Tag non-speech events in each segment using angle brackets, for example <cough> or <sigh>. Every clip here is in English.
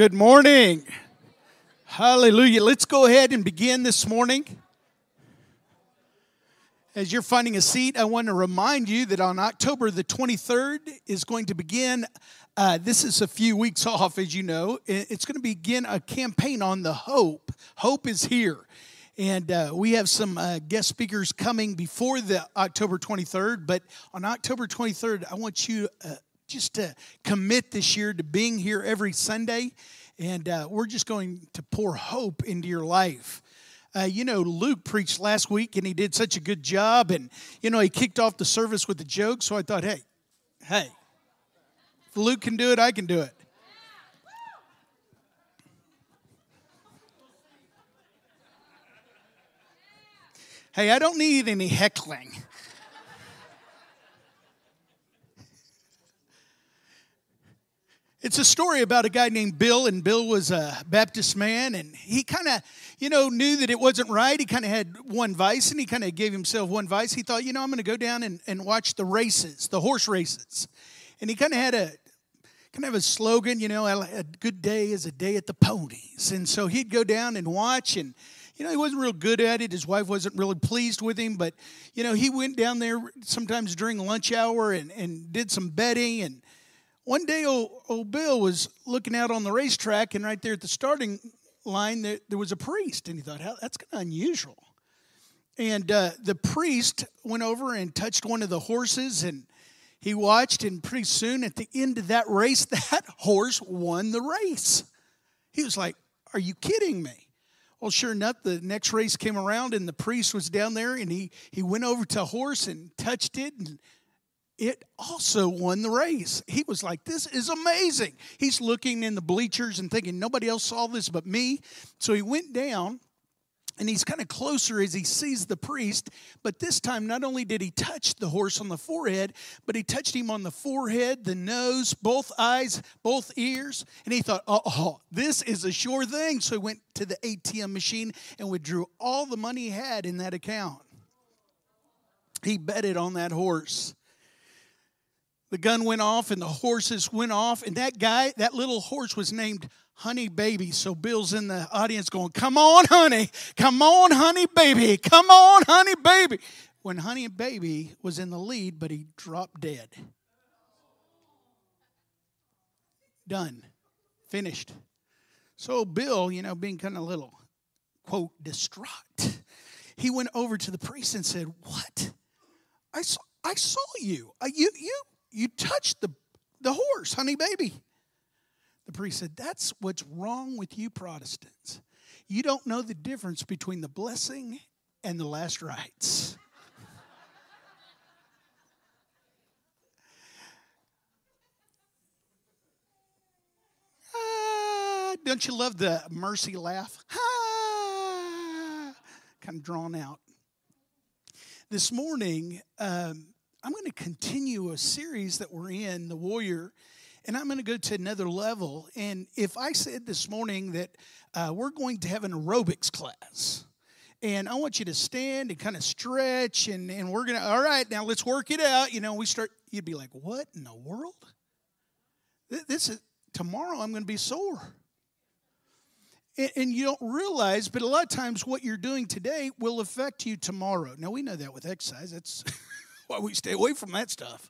Good morning. Hallelujah. Let's go ahead and begin this morning. As you're finding a seat, I want to remind you that on October the 23rd is going to begin. Uh, this is a few weeks off, as you know. It's going to begin a campaign on the hope. Hope is here. And uh, we have some uh, guest speakers coming before the October 23rd. But on October 23rd, I want you uh, just to commit this year to being here every Sunday. And uh, we're just going to pour hope into your life. Uh, you know, Luke preached last week and he did such a good job. And, you know, he kicked off the service with a joke. So I thought, hey, hey, if Luke can do it, I can do it. Hey, I don't need any heckling. It's a story about a guy named Bill, and Bill was a Baptist man, and he kind of, you know, knew that it wasn't right. He kind of had one vice, and he kind of gave himself one vice. He thought, you know, I'm going to go down and, and watch the races, the horse races. And he kind of had a kind of a slogan, you know, a good day is a day at the ponies. And so he'd go down and watch, and, you know, he wasn't real good at it. His wife wasn't really pleased with him, but, you know, he went down there sometimes during lunch hour and, and did some betting and, one day, old, Bill was looking out on the racetrack, and right there at the starting line, there, there was a priest, and he thought, that's kind of unusual. And uh, the priest went over and touched one of the horses, and he watched, and pretty soon at the end of that race, <laughs> that horse won the race. He was like, Are you kidding me? Well, sure enough, the next race came around, and the priest was down there, and he, he went over to a horse and touched it, and it also won the race. He was like, This is amazing. He's looking in the bleachers and thinking, Nobody else saw this but me. So he went down and he's kind of closer as he sees the priest. But this time, not only did he touch the horse on the forehead, but he touched him on the forehead, the nose, both eyes, both ears. And he thought, oh, this is a sure thing. So he went to the ATM machine and withdrew all the money he had in that account. He betted on that horse the gun went off and the horses went off. And that guy, that little horse was named Honey Baby. So Bill's in the audience going, Come on, honey. Come on, honey baby. Come on, honey baby. When Honey Baby was in the lead, but he dropped dead. Done. Finished. So Bill, you know, being kind of a little, quote, distraught, he went over to the priest and said, What? I saw, I saw you. Uh, you, you you touched the, the horse, honey baby. The priest said, That's what's wrong with you Protestants. You don't know the difference between the blessing and the last rites. ah, don't you love the mercy laugh? Ah, kind of drawn out. This morning, um, I'm going to continue a series that we're in, The Warrior, and I'm going to go to another level. And if I said this morning that uh, we're going to have an aerobics class, and I want you to stand and kind of stretch, and, and we're going to, all right, now let's work it out. You know, we start, you'd be like, what in the world? This is, tomorrow I'm going to be sore. And, and you don't realize, but a lot of times what you're doing today will affect you tomorrow. Now, we know that with exercise. That's. <laughs> why we stay away from that stuff.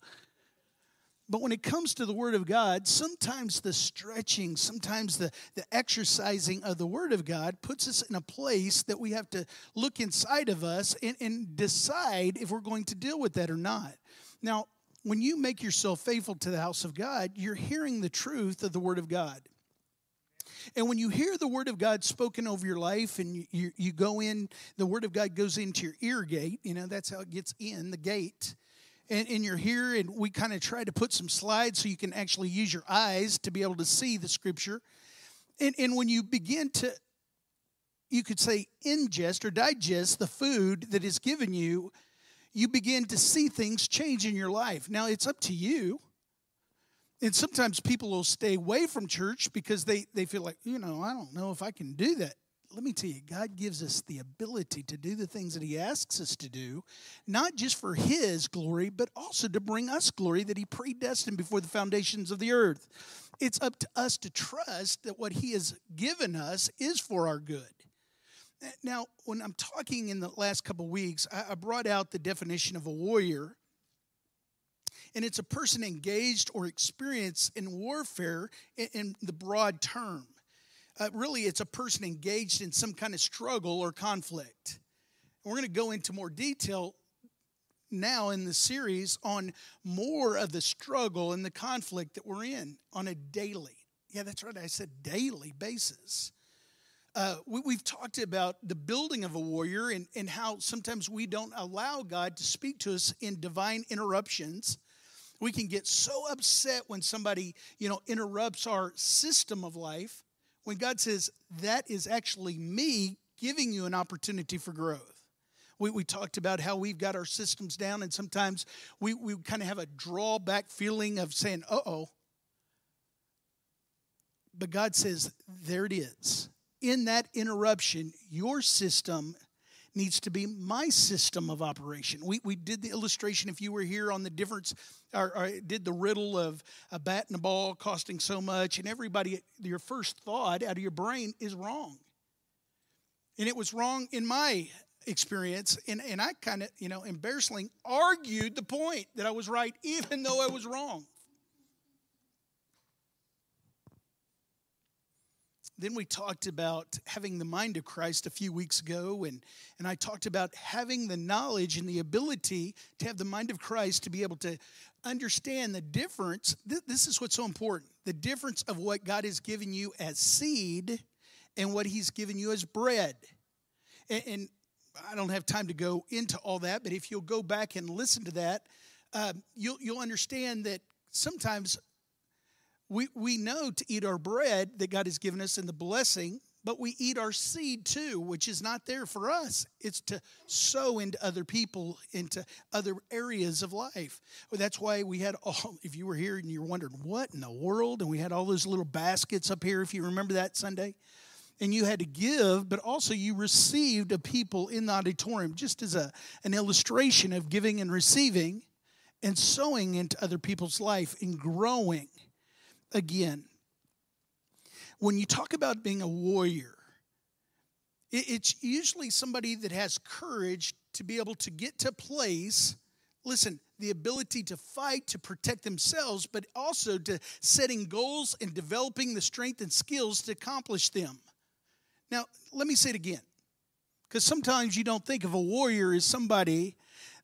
But when it comes to the Word of God, sometimes the stretching, sometimes the, the exercising of the Word of God puts us in a place that we have to look inside of us and, and decide if we're going to deal with that or not. Now, when you make yourself faithful to the house of God, you're hearing the truth of the Word of God. And when you hear the word of God spoken over your life and you, you, you, go in, the word of God goes into your ear gate, you know, that's how it gets in the gate. And, and you're here, and we kind of try to put some slides so you can actually use your eyes to be able to see the scripture. And, and when you begin to, you could say, ingest or digest the food that is given you, you begin to see things change in your life. Now, it's up to you and sometimes people will stay away from church because they, they feel like, you know, I don't know if I can do that. Let me tell you, God gives us the ability to do the things that He asks us to do, not just for His glory, but also to bring us glory that He predestined before the foundations of the earth. It's up to us to trust that what He has given us is for our good. Now, when I'm talking in the last couple weeks, I brought out the definition of a warrior, and it's a person engaged or experienced in warfare in the broad term. Uh, really, it's a person engaged in some kind of struggle or conflict. we're going to go into more detail now in the series on more of the struggle and the conflict that we're in on a daily, yeah, that's right, I said daily basis. Uh, we, have talked about the building of a warrior and, and how sometimes we don't allow God to speak to us in divine interruptions. We can get so upset when somebody, you know, interrupts our system of life when God says, that is actually me giving you an opportunity for growth. We, we talked about how we've got our systems down, and sometimes we, we kind of have a drawback feeling of saying, uh oh. But God says, there it is. In that interruption, your system needs to be my system of operation. We, we did the illustration, if you were here, on the difference, or, or did the riddle of a bat and a ball costing so much, and everybody, your first thought out of your brain is wrong. And it was wrong in my experience, and, and I kind of, you know, embarrassingly argued the point that I was right, even though I was wrong. Then we talked about having the mind of Christ a few weeks ago, and, and I talked about having the knowledge and the ability to have the mind of Christ to be able to understand the difference. This is what's so important the difference of what God has given you as seed and what He's given you as bread. And, and I don't have time to go into all that, but if you'll go back and listen to that, uh, you'll, you'll understand that sometimes we, we know to eat our bread that God has given us in the blessing, but we eat our seed too, which is not there for us. It's to sow into other people, into other areas of life. That's why we had all, if you were here and you're wondering, what in the world? And we had all those little baskets up here, if you remember that Sunday. And you had to give, but also you received of people in the auditorium, just as a, an illustration of giving and receiving and sowing into other people's life and growing again. When you talk about being a warrior, it's usually somebody that has courage to be able to get to place, listen, the ability to fight to protect themselves, but also to setting goals and developing the strength and skills to accomplish them. Now, let me say it again, because sometimes you don't think of a warrior as somebody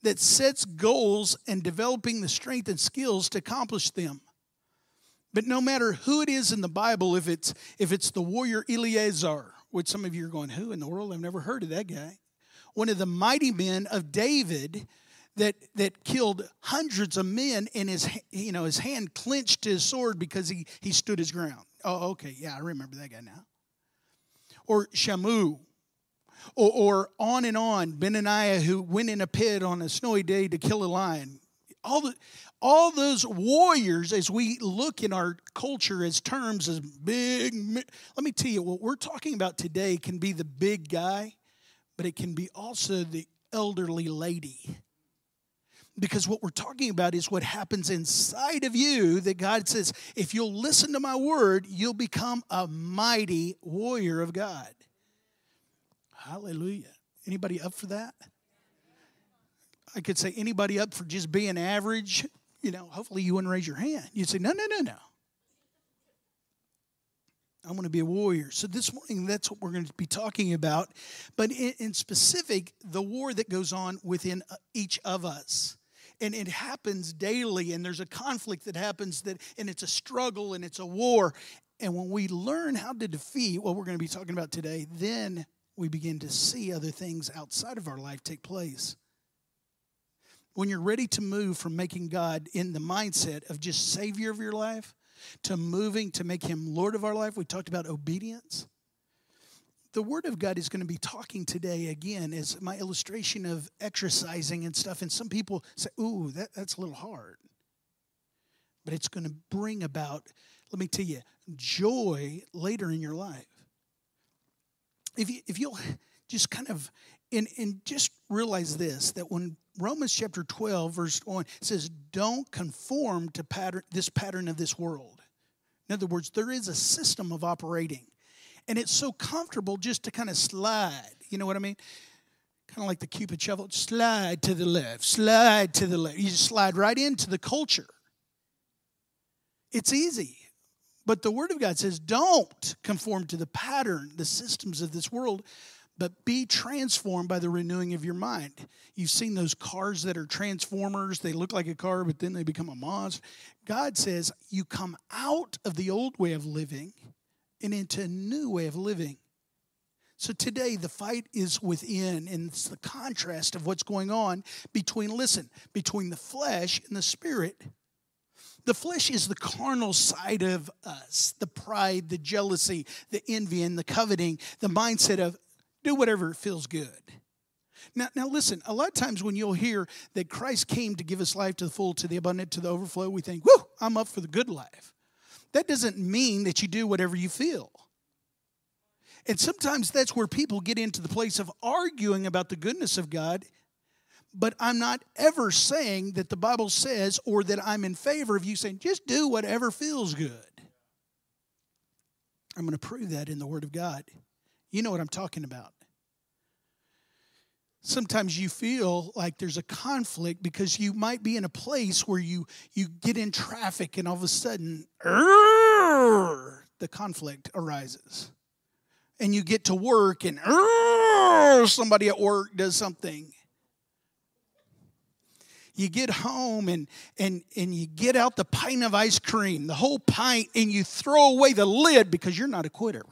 that sets goals and developing the strength and skills to accomplish them. But no matter who it is in the Bible, if it's if it's the warrior Eleazar, which some of you are going, who in the world? I've never heard of that guy. One of the mighty men of David that that killed hundreds of men and his you know his hand clenched his sword because he he stood his ground. Oh, okay, yeah, I remember that guy now. Or Shammah, or, or on and on. Benaiah who went in a pit on a snowy day to kill a lion. All the all those warriors, as we look in our culture as terms as big, let me tell you, what we're talking about today can be the big guy, but it can be also the elderly lady. Because what we're talking about is what happens inside of you that God says, if you'll listen to my word, you'll become a mighty warrior of God. Hallelujah. Anybody up for that? I could say anybody up for just being average you know, hopefully you wouldn't raise your hand. You'd say, no, no, no, no. I'm going to be a warrior. So this morning, that's what we're going to be talking about. But in, in specific, the war that goes on within uh, each of us. And it happens daily, and there's a conflict that happens that, and it's a struggle and it's a war. And when we learn how to defeat what we're going to be talking about today, then we begin to see other things outside of our life take place when you're ready to move from making God in the mindset of just Savior of your life to moving to make Him Lord of our life, we talked about obedience. The Word of God is going to be talking today again as my illustration of exercising and stuff. And some people say, Ooh, that, that's a little hard. But it's going to bring about, let me tell you, joy later in your life. if, you, if you'll just kind of, and, and just realize this that when Romans chapter 12, verse 1 says, Don't conform to pattern, this pattern of this world. In other words, there is a system of operating. And it's so comfortable just to kind of slide. You know what I mean? Kind of like the Cupid Shuffle slide to the left, slide to the left. You just slide right into the culture. It's easy. But the Word of God says, don't conform to the pattern, the systems of this world, but be transformed by the renewing of your mind. You've seen those cars that are transformers. They look like a car, but then they become a monster. God says you come out of the old way of living and into a new way of living. So today, the fight is within, and it's the contrast of what's going on between, listen, between the flesh and the spirit. The flesh is the carnal side of us the pride, the jealousy, the envy, and the coveting, the mindset of do whatever feels good. Now, now listen, a lot of times when you'll hear that Christ came to give us life to the full, to the abundant, to the overflow, we think, whoo, I'm up for the good life. That doesn't mean that you do whatever you feel. And sometimes that's where people get into the place of arguing about the goodness of God. But I'm not ever saying that the Bible says or that I'm in favor of you saying, just do whatever feels good. I'm going to prove that in the Word of God. You know what I'm talking about. Sometimes you feel like there's a conflict because you might be in a place where you you get in traffic and all of a sudden the conflict arises. And you get to work and somebody at work does something you get home and and and you get out the pint of ice cream the whole pint and you throw away the lid because you're not a quitter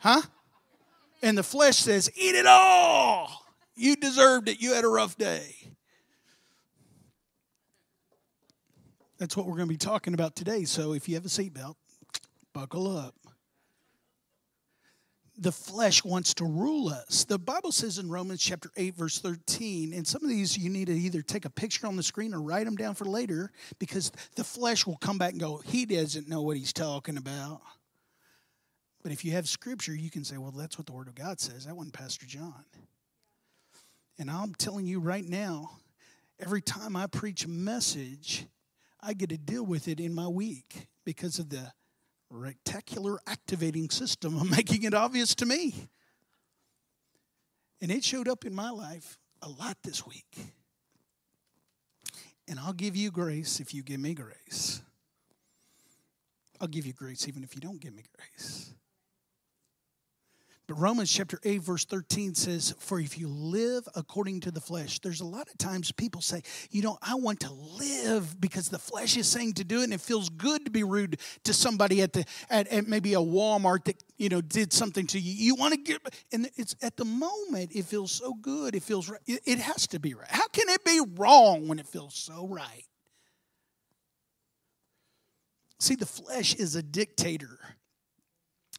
Huh? And the flesh says, Eat it all. You deserved it. You had a rough day. That's what we're going to be talking about today. So if you have a seatbelt, buckle up. The flesh wants to rule us. The Bible says in Romans chapter 8, verse 13, and some of these you need to either take a picture on the screen or write them down for later because the flesh will come back and go, He doesn't know what he's talking about. But if you have scripture, you can say, well, that's what the Word of God says. That wasn't Pastor John. And I'm telling you right now, every time I preach a message, I get to deal with it in my week because of the reticular activating system <laughs> of making it obvious to me. And it showed up in my life a lot this week. And I'll give you grace if you give me grace. I'll give you grace even if you don't give me grace. But Romans chapter 8, verse 13 says, For if you live according to the flesh, there's a lot of times people say, You know, I want to live because the flesh is saying to do it, and it feels good to be rude to somebody at the at, at maybe a Walmart that you know did something to you. You want to get and it's at the moment it feels so good, it feels right. It, it has to be right. How can it be wrong when it feels so right? See, the flesh is a dictator.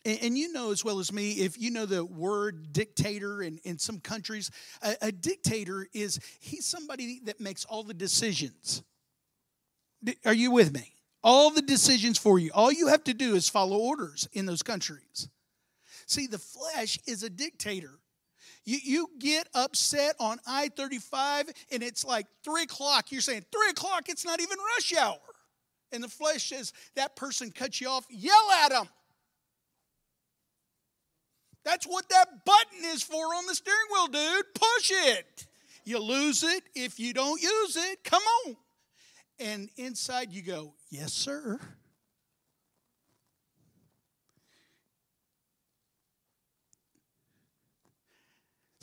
And, and, you know as well as me, if you know the word dictator in, in some countries, a, a dictator is he's somebody that makes all the decisions. Are you with me? All the decisions for you. All you have to do is follow orders in those countries. See, the flesh is a dictator. You, you get upset on I 35 and it's like 3 o'clock. You're saying, 3 o'clock, it's not even rush hour. And the flesh says, that person cuts you off, yell at them. That's what that button is for on the steering wheel, dude. Push it. You lose it if you don't use it. Come on. And inside you go, Yes, sir.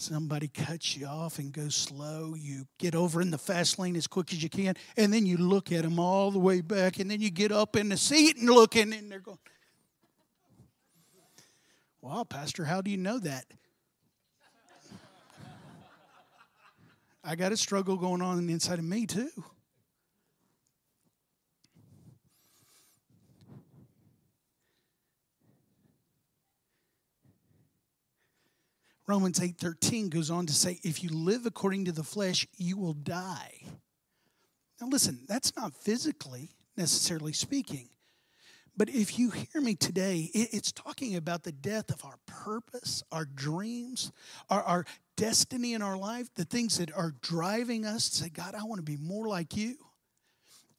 Somebody cuts you off and goes slow. You get over in the fast lane as quick as you can, and then you look at them all the way back, and then you get up in the seat and looking, and they're going, Wow, Pastor, how do you know that? I got a struggle going on inside of me, too. Romans 8:13 goes on to say if you live according to the flesh you will die. Now listen, that's not physically necessarily speaking. But if you hear me today, it's talking about the death of our purpose, our dreams, our, our destiny in our life, the things that are driving us to say, God, I want to be more like you.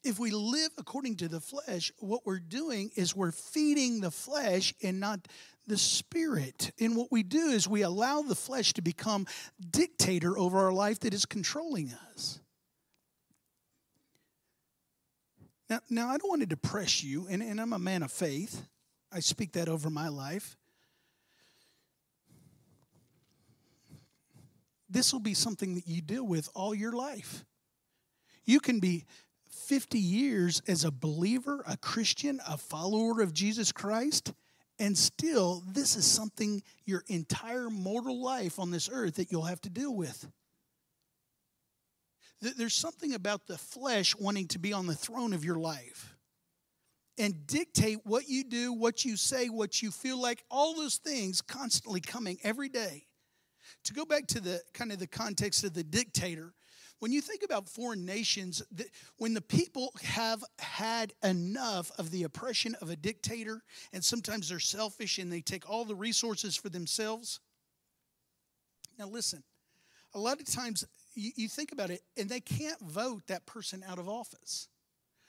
If we live according to the flesh, what we're doing is we're feeding the flesh and not the spirit. And what we do is we allow the flesh to become dictator over our life that is controlling us. Now, now I don't want to depress you, and, and I'm a man of faith. I speak that over my life. This will be something that you deal with all your life. You can be 50 years as a believer, a Christian, a follower of Jesus Christ, and still, this is something your entire mortal life on this earth that you'll have to deal with. There's something about the flesh wanting to be on the throne of your life and dictate what you do, what you say, what you feel like, all those things constantly coming every day. To go back to the kind of the context of the dictator, when you think about foreign nations, when the people have had enough of the oppression of a dictator, and sometimes they're selfish and they take all the resources for themselves. Now, listen, a lot of times you, you think about it, and they can't vote that person out of office.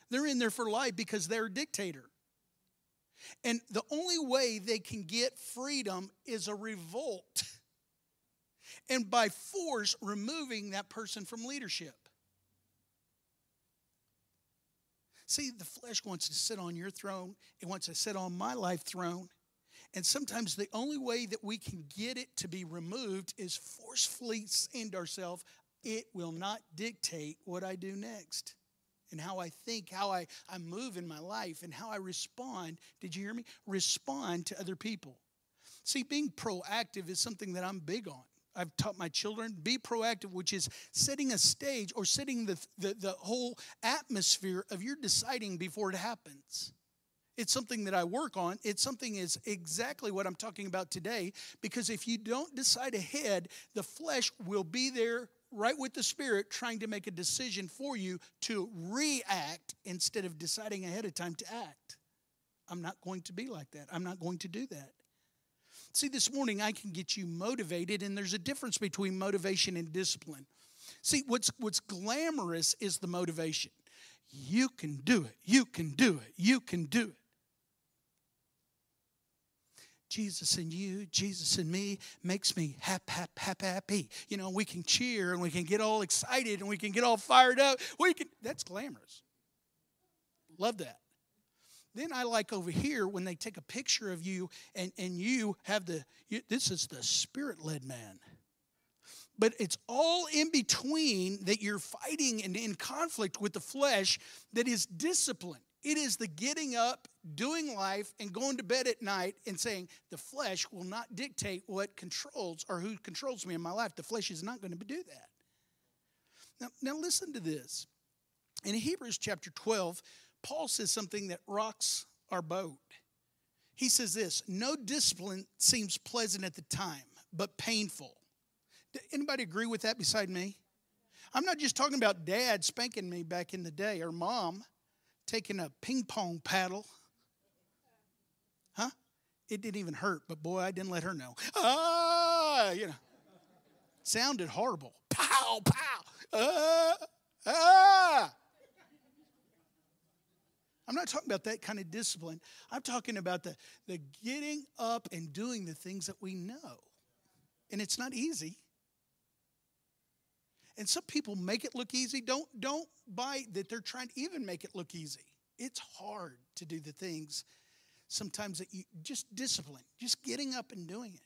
They're in there for life because they're a dictator. And the only way they can get freedom is a revolt. And by force, removing that person from leadership. See, the flesh wants to sit on your throne, it wants to sit on my life throne. And sometimes the only way that we can get it to be removed is forcefully to ourselves, it will not dictate what I do next and how I think, how I, I move in my life, and how I respond. Did you hear me? Respond to other people. See, being proactive is something that I'm big on. I've taught my children be proactive, which is setting a stage or setting the, the, the whole atmosphere of your deciding before it happens. It's something that I work on. It's something is exactly what I'm talking about today because if you don't decide ahead, the flesh will be there right with the Spirit, trying to make a decision for you to react instead of deciding ahead of time to act. I'm not going to be like that. I'm not going to do that. See, this morning I can get you motivated, and there's a difference between motivation and discipline. See, what's, what's glamorous is the motivation. You can do it. You can do it. You can do it. Jesus and you, Jesus and me makes me hap, hap, hap, happy. You know, we can cheer and we can get all excited and we can get all fired up. We can that's glamorous. Love that. Then I like over here when they take a picture of you and, and you have the, you, this is the spirit led man. But it's all in between that you're fighting and in conflict with the flesh that is discipline. It is the getting up, doing life, and going to bed at night and saying, the flesh will not dictate what controls or who controls me in my life. The flesh is not going to do that. Now, now listen to this. In Hebrews chapter 12, Paul says something that rocks our boat. He says this No discipline seems pleasant at the time, but painful. Anybody agree with that beside me? I'm not just talking about dad spanking me back in the day or mom taking a ping pong paddle. Huh? It didn't even hurt, but boy, I didn't let her know. Ah, you know, sounded horrible. Pow, pow. Ah, ah. I'm not talking about that kind of discipline. I'm talking about the, the getting up and doing the things that we know. And it's not easy. And some people make it look easy. Don't don't buy that they're trying to even make it look easy. It's hard to do the things sometimes that you just discipline, just getting up and doing it.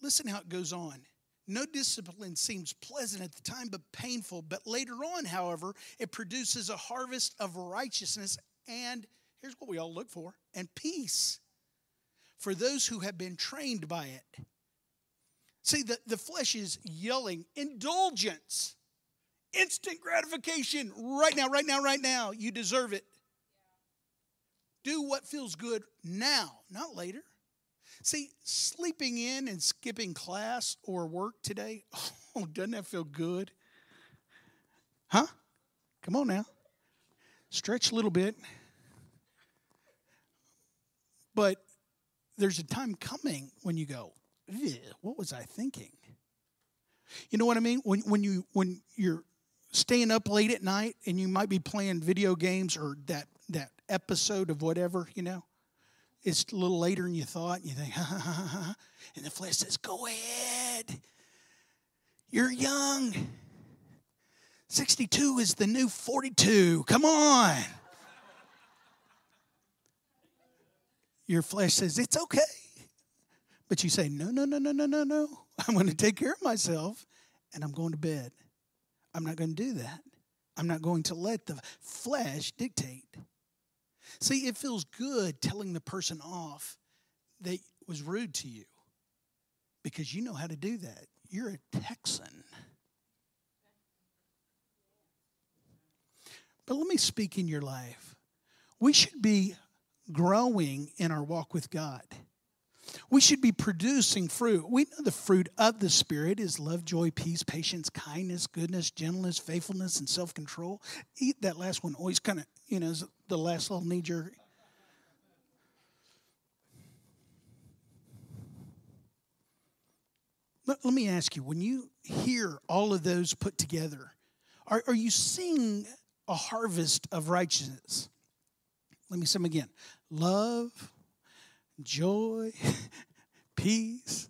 Listen how it goes on. No discipline seems pleasant at the time, but painful. But later on, however, it produces a harvest of righteousness and here's what we all look for and peace for those who have been trained by it. See, the, the flesh is yelling, indulgence, instant gratification, right now, right now, right now. You deserve it. Do what feels good now, not later. See, sleeping in and skipping class or work today, <laughs> oh, doesn't that feel good? Huh? Come on now. stretch a little bit. But there's a time coming when you go, what was I thinking? You know what I mean? When when you when you're staying up late at night and you might be playing video games or that that episode of whatever, you know, it's a little later than you thought, and you think, <laughs> ha, ha, ha, ha, and the flesh says, Go ahead. You're young. 62 is the new 42. Come on. Your flesh says, It's okay. But you say, No, no, no, no, no, no, no. <laughs> I'm going to take care of myself and I'm going to bed. I'm not going to do that. I'm not going to let the flesh dictate. See, it feels good telling the person off that was rude to you because you know how to do that. You're a Texan. But let me speak in your life. We should be growing in our walk with God. We should be producing fruit. We know the fruit of the Spirit is love, joy, peace, patience, kindness, goodness, gentleness, faithfulness, and self control. Eat that last one always kind of, you know, the last little knee jerk. Let, let me ask you when you hear all of those put together, are, are you seeing a harvest of righteousness? Let me say them again love, joy, <laughs> peace,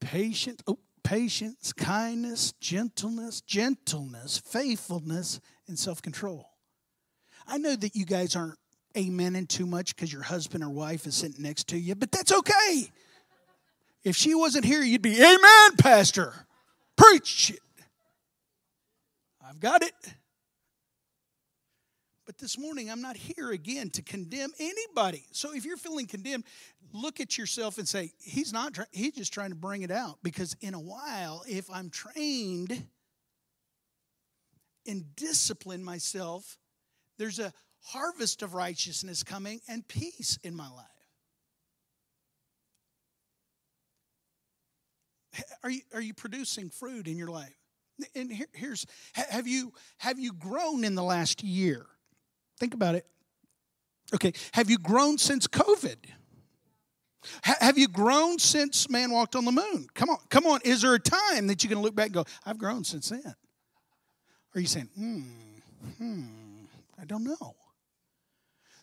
patience, oh, patience, kindness, gentleness, gentleness, faithfulness, and self-control. I know that you guys aren't amening too much because your husband or wife is sitting next to you, but that's okay. If she wasn't here, you'd be, Amen, Pastor. Preach it. I've got it. But this morning, I'm not here again to condemn anybody. So if you're feeling condemned, look at yourself and say, He's not, he's just trying to bring it out. Because in a while, if I'm trained and discipline myself, there's a harvest of righteousness coming and peace in my life. Are you, are you producing fruit in your life? And here, here's have you have you grown in the last year? Think about it. Okay, have you grown since COVID? have you grown since man walked on the moon? Come on, come on. Is there a time that you can look back and go, I've grown since then? Or are you saying, hmm, hmm, I don't know?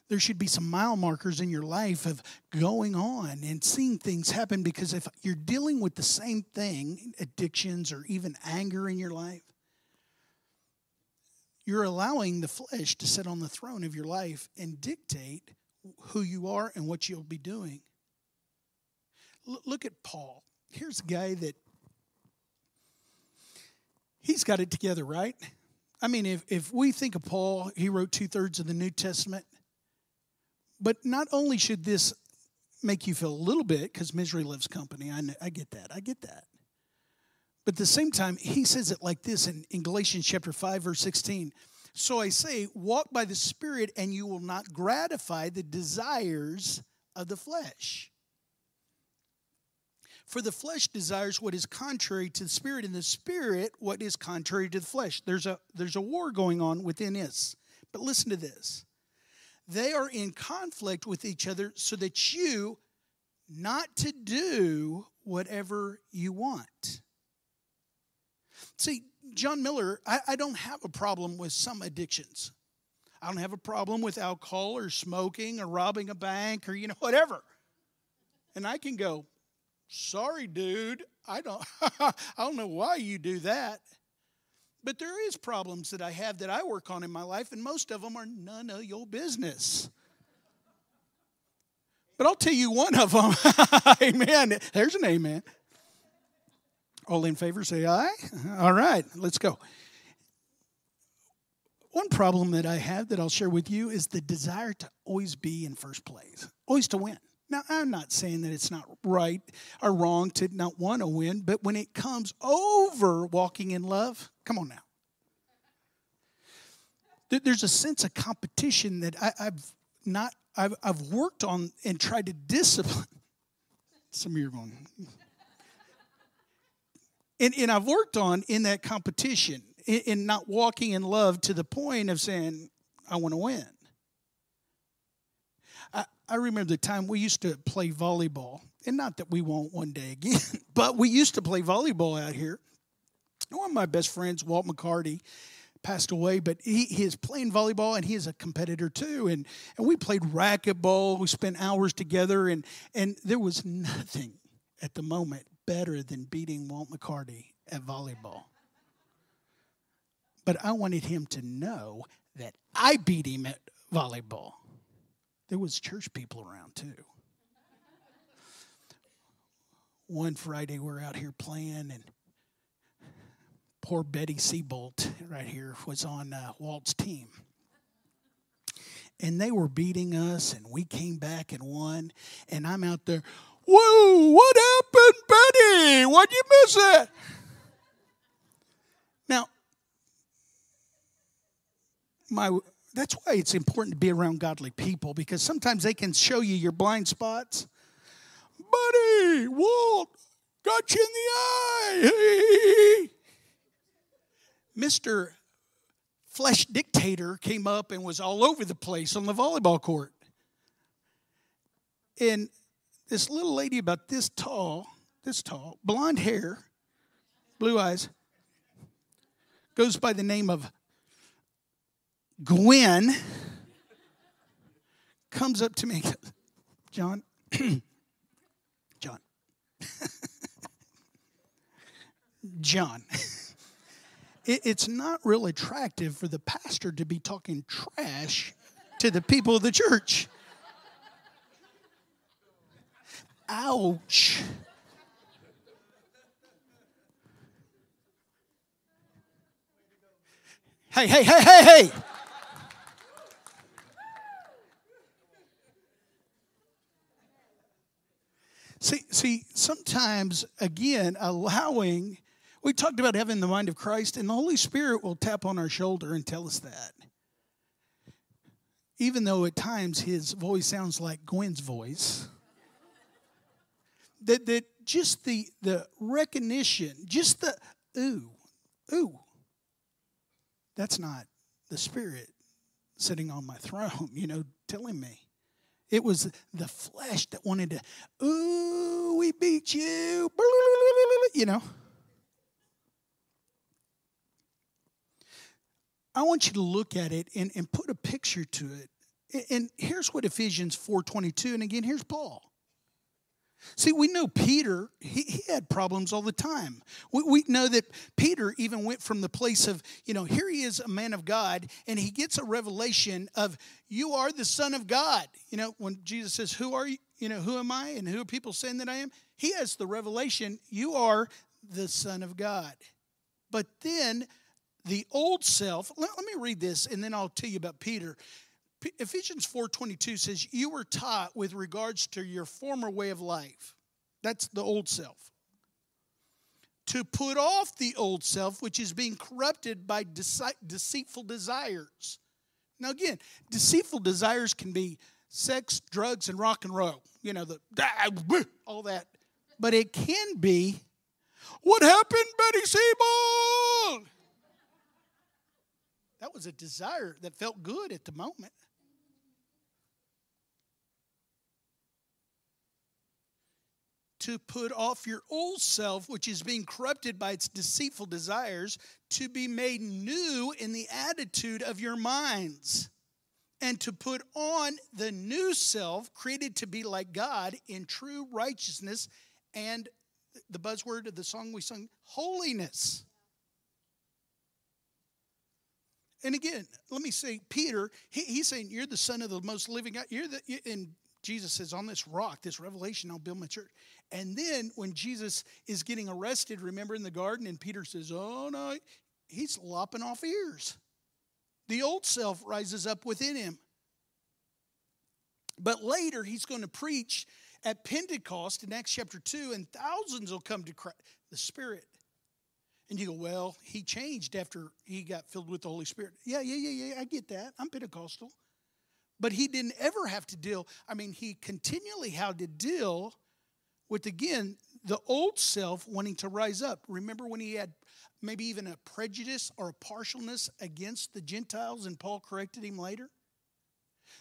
There should be some mile markers in your life of going on and seeing things happen because if you're dealing with the same thing, addictions or even anger in your life, you're allowing the flesh to sit on the throne of your life and dictate who you are and what you'll be doing. L- look at Paul. Here's a guy that he's got it together, right? I mean, if, if we think of Paul, he wrote two thirds of the New Testament. But not only should this make you feel a little bit, because misery loves company, I, I get that, I get that. But at the same time, he says it like this in, in Galatians chapter 5, verse 16. So I say, walk by the Spirit, and you will not gratify the desires of the flesh. For the flesh desires what is contrary to the spirit, and the spirit what is contrary to the flesh. There's a there's a war going on within us. But listen to this. They are in conflict with each other so that you not to do whatever you want. See, John Miller, I, I don't have a problem with some addictions. I don't have a problem with alcohol or smoking or robbing a bank or, you know, <laughs> whatever. And I can go, sorry, dude, I don't, <laughs> I don't know why you do that. But there is problems that I have that I work on in my life, and most of them are none of your business. But I'll tell you one of them. <laughs> amen. There's an amen. All in favor say aye. All right, let's go. One problem that I have that I'll share with you is the desire to always be in first place, always to win. Now, I'm not saying that it's not right or wrong to not want to win, but when it comes over walking in love, come on now. There's a sense of competition that I, have not, I've, I've worked on and tried to discipline. Some of you are going, and, and I've worked on in that competition, in, in not walking in love to the point of saying, I want to win. I, I remember the time we used to play volleyball, and not that we won't one day again, <laughs> but we used to play volleyball out here. One of my best friends, Walt McCarty, passed away, but he, he is playing volleyball and he is a competitor too. And, and we played racquetball. We spent hours together, and, and there was nothing at the moment better than beating Walt McCarty at volleyball. But I wanted him to know that I beat him at volleyball. There was church people around too. One Friday we're out here playing and poor Betty Seabolt right here was on uh, Walt's team. And they were beating us, and we came back and won. And I'm out there, whoa, what happened, Betty? Why'd you miss it? Now, my that's why it's important to be around godly people because sometimes they can show you your blind spots. Buddy, Walt, got you in the eye. <laughs> Mr. Flesh Dictator came up and was all over the place on the volleyball court. And this little lady about this tall, this tall, blonde hair, blue eyes, goes by the name of Gwen, comes up to me, <laughs> John, <clears throat> John, <laughs> John it, it's not real attractive for the pastor to be talking trash to the people of the church. Ouch. Hey, hey, hey, hey, hey. See, see, sometimes, again, allowing we talked about having the mind of Christ, and the Holy Spirit will tap on our shoulder and tell us that. Even though at times his voice sounds like Gwen's voice, that, that just the, the recognition, just the ooh, ooh, that's not the Spirit sitting on my throne, <laughs> you know, telling me. It was the flesh that wanted to, ooh, we beat you, <laughs> you know. I want you to look at it and, and put a picture to it. And here's what Ephesians 4:22, and again, here's Paul. See, we know Peter, he, he had problems all the time. We, we know that Peter even went from the place of, you know, here he is, a man of God, and he gets a revelation of, you are the Son of God. You know, when Jesus says, Who are you? You know, who am I? And who are people saying that I am? He has the revelation, you are the Son of God. But then the old self let, let, me read this and then i'll tell you about peter ephesians 4.22 says you were taught with regards to your former way of life that's the old self to put off the old self which is being corrupted by dece- deceitful desires now again deceitful desires can be sex drugs and rock and roll you know the <laughs> all that but it can be what happened betty Siebold? That was a desire that felt good at the moment. To put off your old self, which is being corrupted by its deceitful desires, to be made new in the attitude of your minds, and to put on the new self, created to be like God in true righteousness and the buzzword of the song we sung, holiness. And again, let me say, Peter, he, he's saying, You're the son of the most living God. You're the, and Jesus says, On this rock, this revelation, I'll build my church. And then when Jesus is getting arrested, remember in the garden, and Peter says, Oh, no, he's lopping off ears. The old self rises up within him. But later, he's going to preach at Pentecost in Acts chapter 2, and thousands will come to Christ, the Spirit. And you go, well, he changed after he got filled with the Holy Spirit. Yeah, yeah, yeah, yeah, I get that. I'm Pentecostal. But he didn't ever have to deal, I mean, he continually had to deal with, again, the old self wanting to rise up. Remember when he had maybe even a prejudice or a partialness against the Gentiles and Paul corrected him later?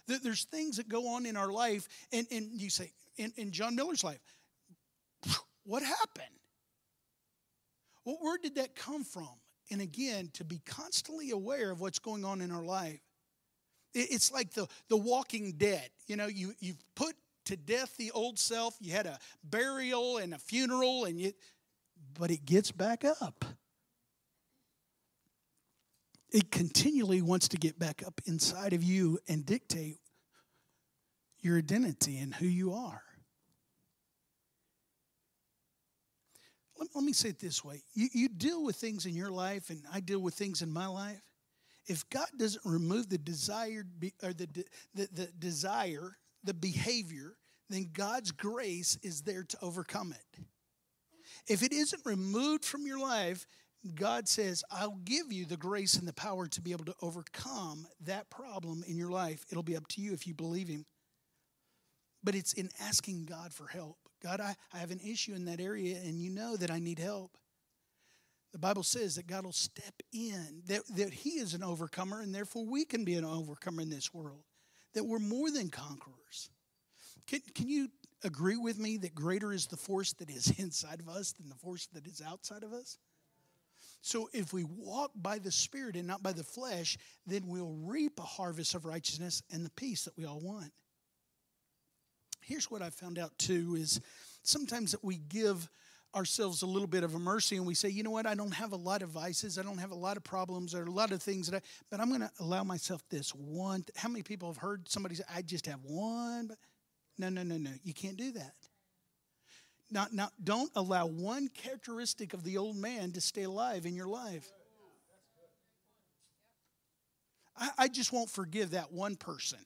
There's things that go on in our life, and, and you say, in, in John Miller's life, what happened? Well, where did that come from? And again, to be constantly aware of what's going on in our life. It's like the, the walking dead. You know, you, you've put to death the old self, you had a burial and a funeral, and you, but it gets back up. It continually wants to get back up inside of you and dictate your identity and who you are. Let, let me say it this way you, you deal with things in your life, and I deal with things in my life. If God doesn't remove the desired or the, the, the desire, the behavior, then God's grace is there to overcome it. If it isn't removed from your life, God says, I'll give you the grace and the power to be able to overcome that problem in your life. It'll be up to you if you believe Him. But it's in asking God for help. God, I, I have an issue in that area, and you know that I need help. The Bible says that God will step in, that, that He is an overcomer, and therefore we can be an overcomer in this world, that we're more than conquerors. Can, can you agree with me that greater is the force that is <laughs> inside of us than the force that is outside of us? So if we walk by the Spirit and not by the flesh, then we'll reap a harvest of righteousness and the peace that we all want. Here's what I found out too is sometimes that we give ourselves a little bit of a mercy and we say, you know what, I don't have a lot of vices, I don't have a lot of problems, or a lot of things that I, but I'm going to allow myself this one. How many people have heard somebody say, I just have one? No, no, no, no. You can't do that. Not, not, don't allow one characteristic of the old man to stay alive in your life. I, I just won't forgive that one person.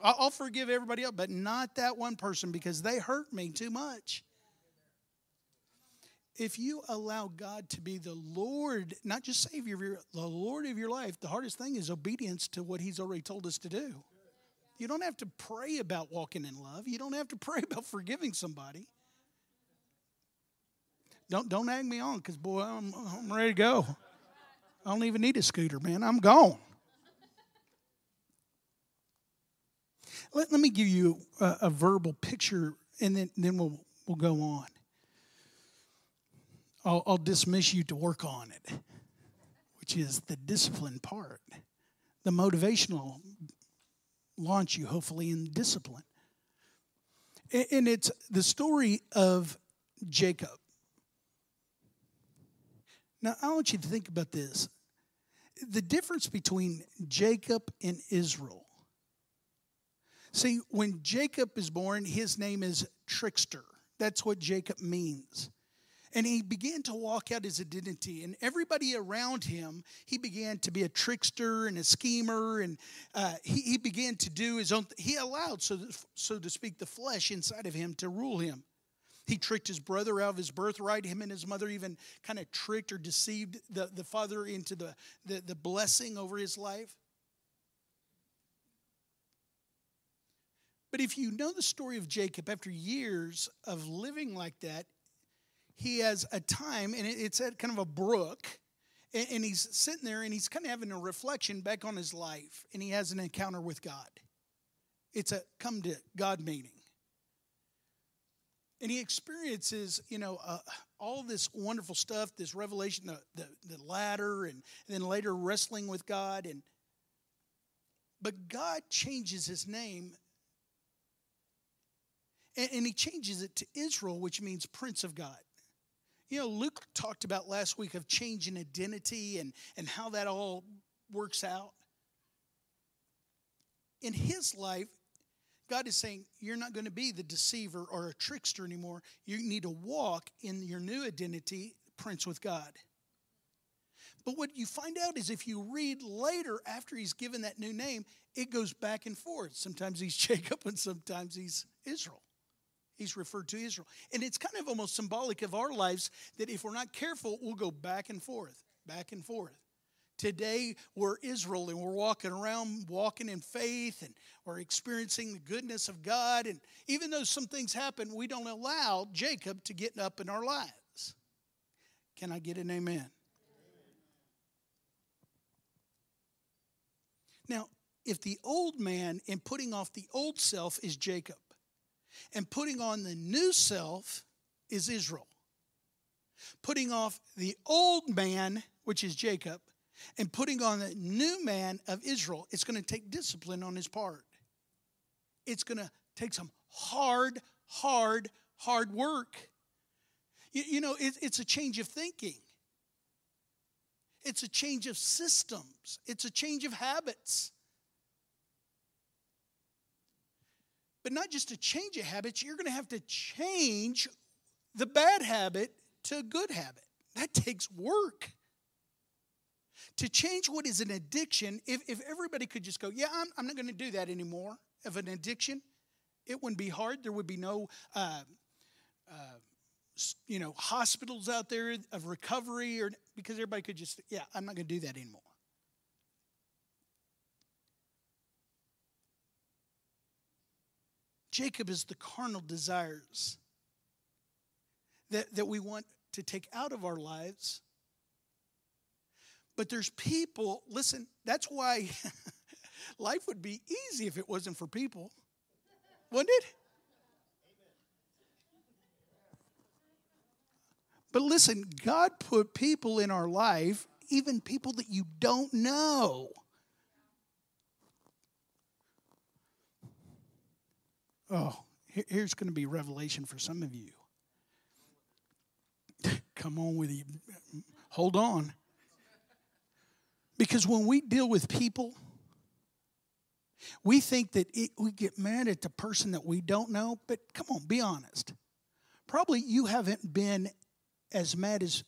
I'll forgive everybody else, but not that one person because they hurt me too much. If you allow God to be the Lord, not just Savior of your, the Lord of your life, the hardest thing is obedience to what He's already told us to do. You don't have to pray about walking in love. You don't have to <laughs> pray about forgiving somebody. Don't don't hang me on, because boy, I'm I'm ready to go. I don't even need a scooter, man. I'm gone. Let, let me give you a, a verbal picture, and then, then we'll we'll go on. I'll, I'll dismiss you to work on it, which is the discipline part. The motivational launch you, hopefully, in discipline. And it's the story of Jacob. Now, I want you to think about this. The difference between Jacob and Israel. See, when Jacob is born, his name is trickster. That's what Jacob means. And he began to walk out his identity. And everybody around him, he began to be a trickster and a schemer. And uh, he, he began to do his own, he allowed, so, so to speak, the flesh inside of him to rule him. He tricked his brother out of his birthright. Him and his mother even kind of tricked or deceived the, the father into the, the, the blessing over his life. But if you know the story of Jacob, after years of living like that, he has a time, and it's at kind of a brook, and he's sitting there and he's kind of having a reflection back on his life, and he has an encounter with God. It's a come to God meeting and he experiences you know uh, all this wonderful stuff this revelation the, the, the ladder and, and, then later wrestling with god and but god changes his name and, and he changes it to israel which means prince of god you know luke talked about last week of changing identity and and how that all works out in his life God is saying, You're not going to be the deceiver or a trickster anymore. You need to walk in your new identity, Prince with God. But what you find out is if you read later after he's given that new name, it goes back and forth. Sometimes he's <laughs> Jacob and sometimes he's Israel. He's referred to Israel. And it's kind of almost symbolic of our lives that if we're not careful, we'll go back and forth, back and forth. Today, we're Israel and we're walking around, walking in faith, and we're experiencing the goodness of God. And even though some things happen, we don't allow Jacob to get up in our lives. Can I get an amen? Now, if the old man in putting off the old self is Jacob, and putting on the new self is Israel, putting off the old man, which is Jacob, and putting on the new man of Israel, it's going to take discipline on his part. It's going to take some hard, hard, hard work. You, you know, it, it's a change of thinking, it's a change of systems, it's a change of habits. But not just to change a habit, you're going to have to change the bad habit to a good habit. That takes work to change what is an addiction, if, if everybody could just go, yeah, I'm, I'm not going to do that anymore, of an addiction, it wouldn't be hard. There would be no, uh, uh, you know, hospitals out there of recovery, or because everybody could just, yeah, I'm not going to do that anymore. Jacob is the carnal desires that, that we want to take out of our lives but there's people, listen, that's why <laughs> life would be easy if it wasn't for people. Wouldn't it? But listen, God put people in our life, even people that you don't know. Oh, here's going to be revelation for some of you. <laughs> Come on with you. Hold on. Because when we deal with people, we think that it, we get mad at the person that we don't know, but come on, be honest. Probably you haven't been as mad as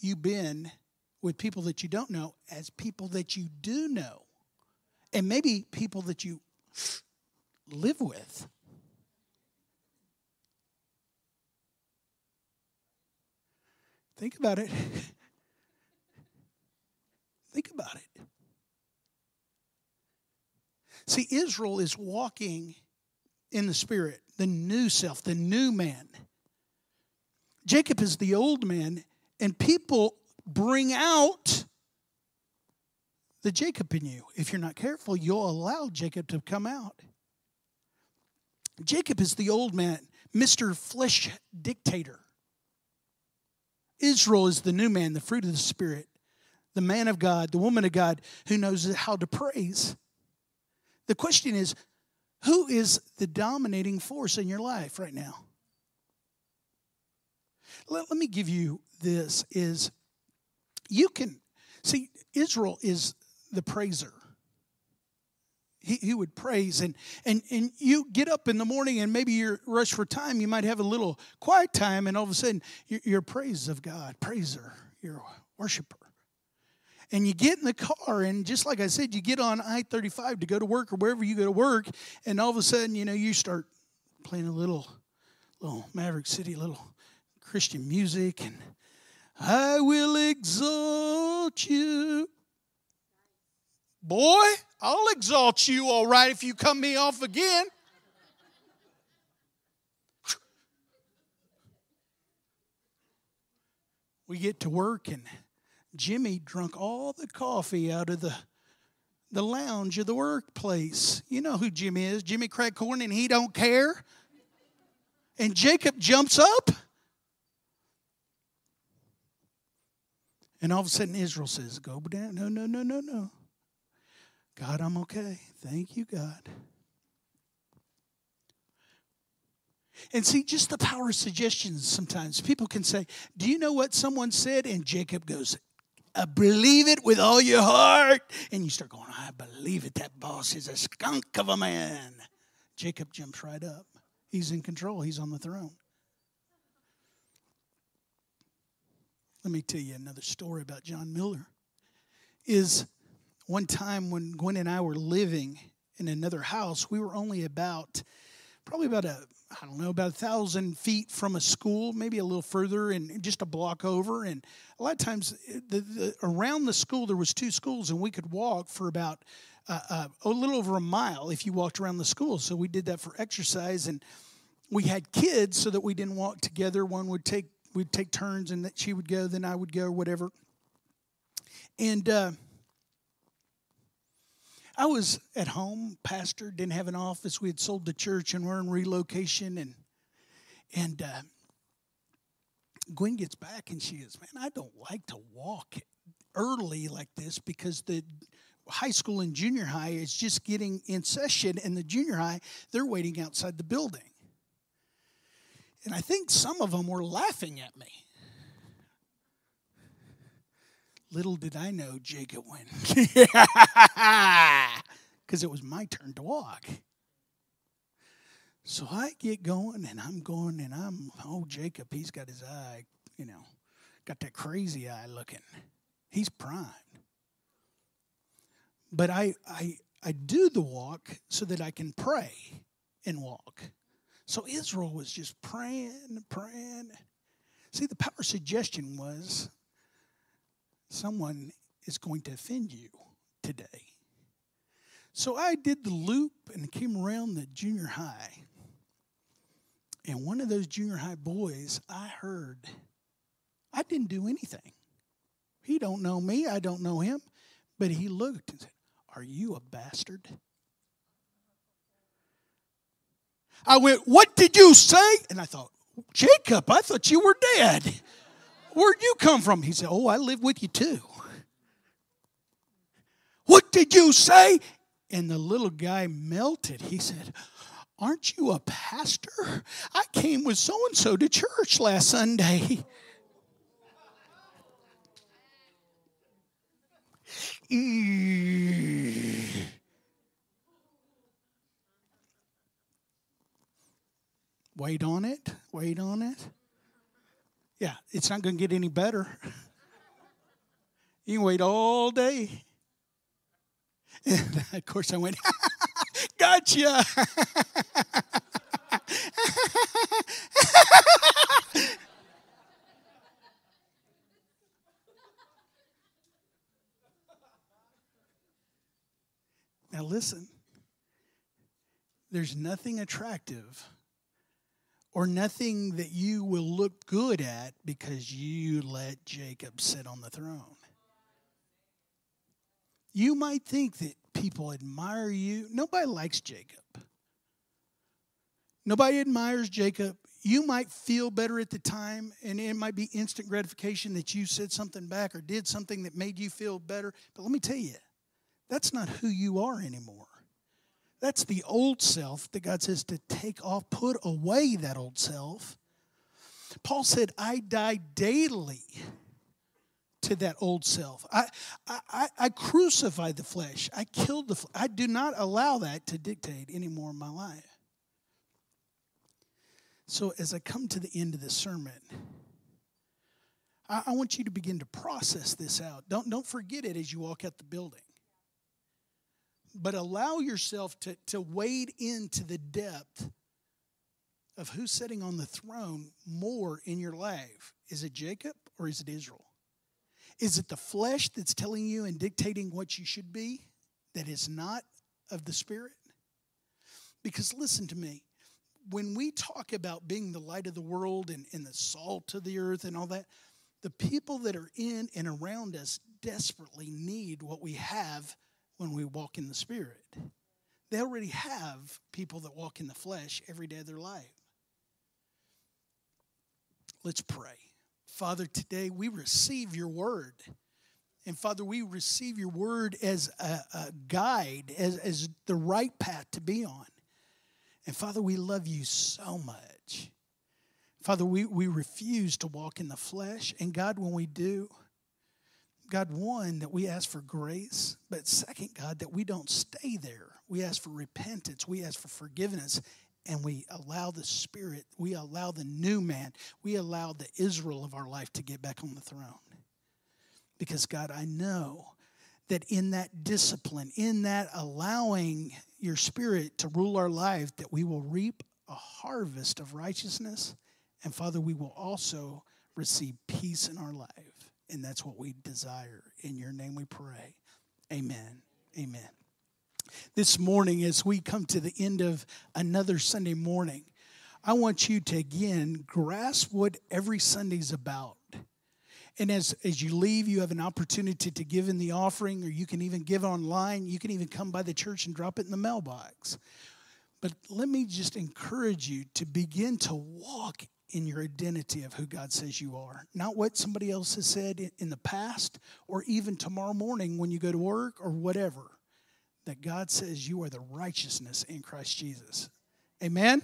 you've been with people that you don't know as people that you do know. And maybe people that you live with. Think about it. Think about it. See, Israel is walking in the Spirit, the new self, the new man. Jacob is the old man, and people bring out the Jacob in you. If you're not careful, you'll allow Jacob to come out. Jacob is the old man, Mr. Flesh Dictator. Israel is the new man, the fruit of the Spirit the man of God, the woman of God who knows how to praise. The question is who is the dominating force in your life right now? Let, let me give you this is you can see Israel is the praiser. He, he would praise. And, and and you get up in the morning and maybe you're rushed for time. You might have a little quiet time and all of a sudden you're, you're praise of god praiser you're worshiper. And you get in the car and just like i said you get on i-35 to go to work or wherever you go to work and all of a sudden you know you start playing a little little maverick city little christian music and i will exalt you boy i'll exalt you all right if you come me off again we get to work and Jimmy drunk all the coffee out of the the lounge of the workplace. You know who Jimmy is. Jimmy crack corn and he don't care. And Jacob jumps up. And all of a sudden Israel says, Go down. No, no, no, no, no. God, I'm okay. Thank you, God. And see, just the power of suggestions sometimes. People can say, Do you know what someone said? And Jacob goes, I believe it with all your heart. And you start going, I believe it. That boss is a skunk of a man. Jacob jumps right up. He's in control, he's on the throne. Let me tell you another story about John Miller. Is one time when Gwen and I were living in another house, we were only about probably about a I don't know about a thousand feet from a school, maybe a little further, and just a block over. And a lot of times, the, the, around the school there was two schools, and we could walk for about uh, uh, a little over a mile if you walked around the school. So we did that for exercise, and we had kids so that we didn't walk together. One would take we'd take turns, and that she would go, then I would go, whatever. And uh, I was at home, pastor, didn't have an office. We had sold the church, and we're in relocation, and and uh, Gwen gets back, and she is, man, I don't like to walk early like this because the high school and junior high is just getting in session, and the junior high, they're waiting outside the building. And I think some of them were laughing at me. Little did I know Jacob went. <laughs> <laughs> Because it was my turn to walk. So I get going and I'm going and I'm, oh, Jacob, he's got his eye, you know, got that crazy eye looking. He's primed. But I, I, I do the walk so that I can pray and walk. So Israel was just praying praying. See, the power suggestion was someone is going to offend you today. So I did the loop and came around the junior high. And one of those junior high boys, I heard, I didn't do anything. He don't know me, I don't know him, but he looked and said, are you a bastard? I went, What did you say? And I thought, Jacob, I thought you were dead. Where'd you come from? He said, Oh, I live with you too. What did you say? And the little guy melted. He said, Aren't you a pastor? I came with so and so to church last Sunday. <laughs> Wait on it. Wait on it. Yeah, it's not going to get any better. You can wait all day. And <laughs> of course, I went, <laughs> gotcha. <laughs> Now, listen, there's nothing attractive or nothing that you will look good at because you let Jacob sit on the throne. You might think that people admire you. Nobody likes Jacob. Nobody admires Jacob. You might feel better at the time, and it might be instant gratification that you said something back or did something that made you feel better. But let me tell you, that's not who you are anymore. That's the old self that God says to take off, put away that old self. Paul said, I die daily to that old self. I, I, I crucify the flesh. I killed the flesh. I do not allow that to dictate anymore in my life. So as I come to the end of the sermon, I, I want you to begin to process this out. Don't, don't forget it as you walk out the building but allow yourself to, to wade into the depth of who's sitting on the throne more in your life. Is it Jacob or is it Israel? Is it the flesh that's telling you and dictating what you should be that is not of the Spirit? Because listen to me, when we talk about being the light of the world and, and the salt of the earth and all that, the people that are in and around us desperately need what we have when we walk in the Spirit. They already have people that walk in the flesh every day of their life. Let's pray. Father, today we receive your word. And Father, we receive your word as a, a, guide, as, as the right path to be on. And Father, we love you so much. Father, we, we refuse to walk in the flesh. And God, when we do, God, one, that we ask for grace, but second, God, that we don't stay there. We ask for repentance, we ask for forgiveness, and we allow the Spirit, we allow the new man, we allow the Israel of our life to get back on the throne. Because, God, I know that in that discipline, in that allowing your Spirit to rule our life, that we will reap a harvest of righteousness. And Father, we will also receive peace in our life. And that's what we desire. In your name we pray. Amen. Amen. This morning, as we come to the end of another Sunday morning, I want you to again grasp what every Sunday's about. And as, as you leave, you have an opportunity to give in the offering, or you can even give online. You can even come by the church and drop it in the mailbox. But let me just encourage you to begin to walk in your identity of who God says you are. Not what somebody else has said in the past or even tomorrow morning when you go to work or whatever. That God says you are the righteousness in Christ Jesus. Amen?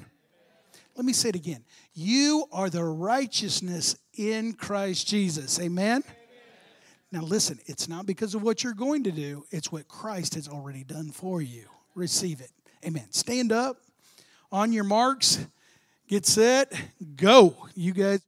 Let me say it again. You are the righteousness in Christ Jesus. Amen? Amen? Now, listen, it's not because of what you're going to do, it's what Christ has already done for you. Receive it. Amen. Stand up on your marks, get set, go. You guys.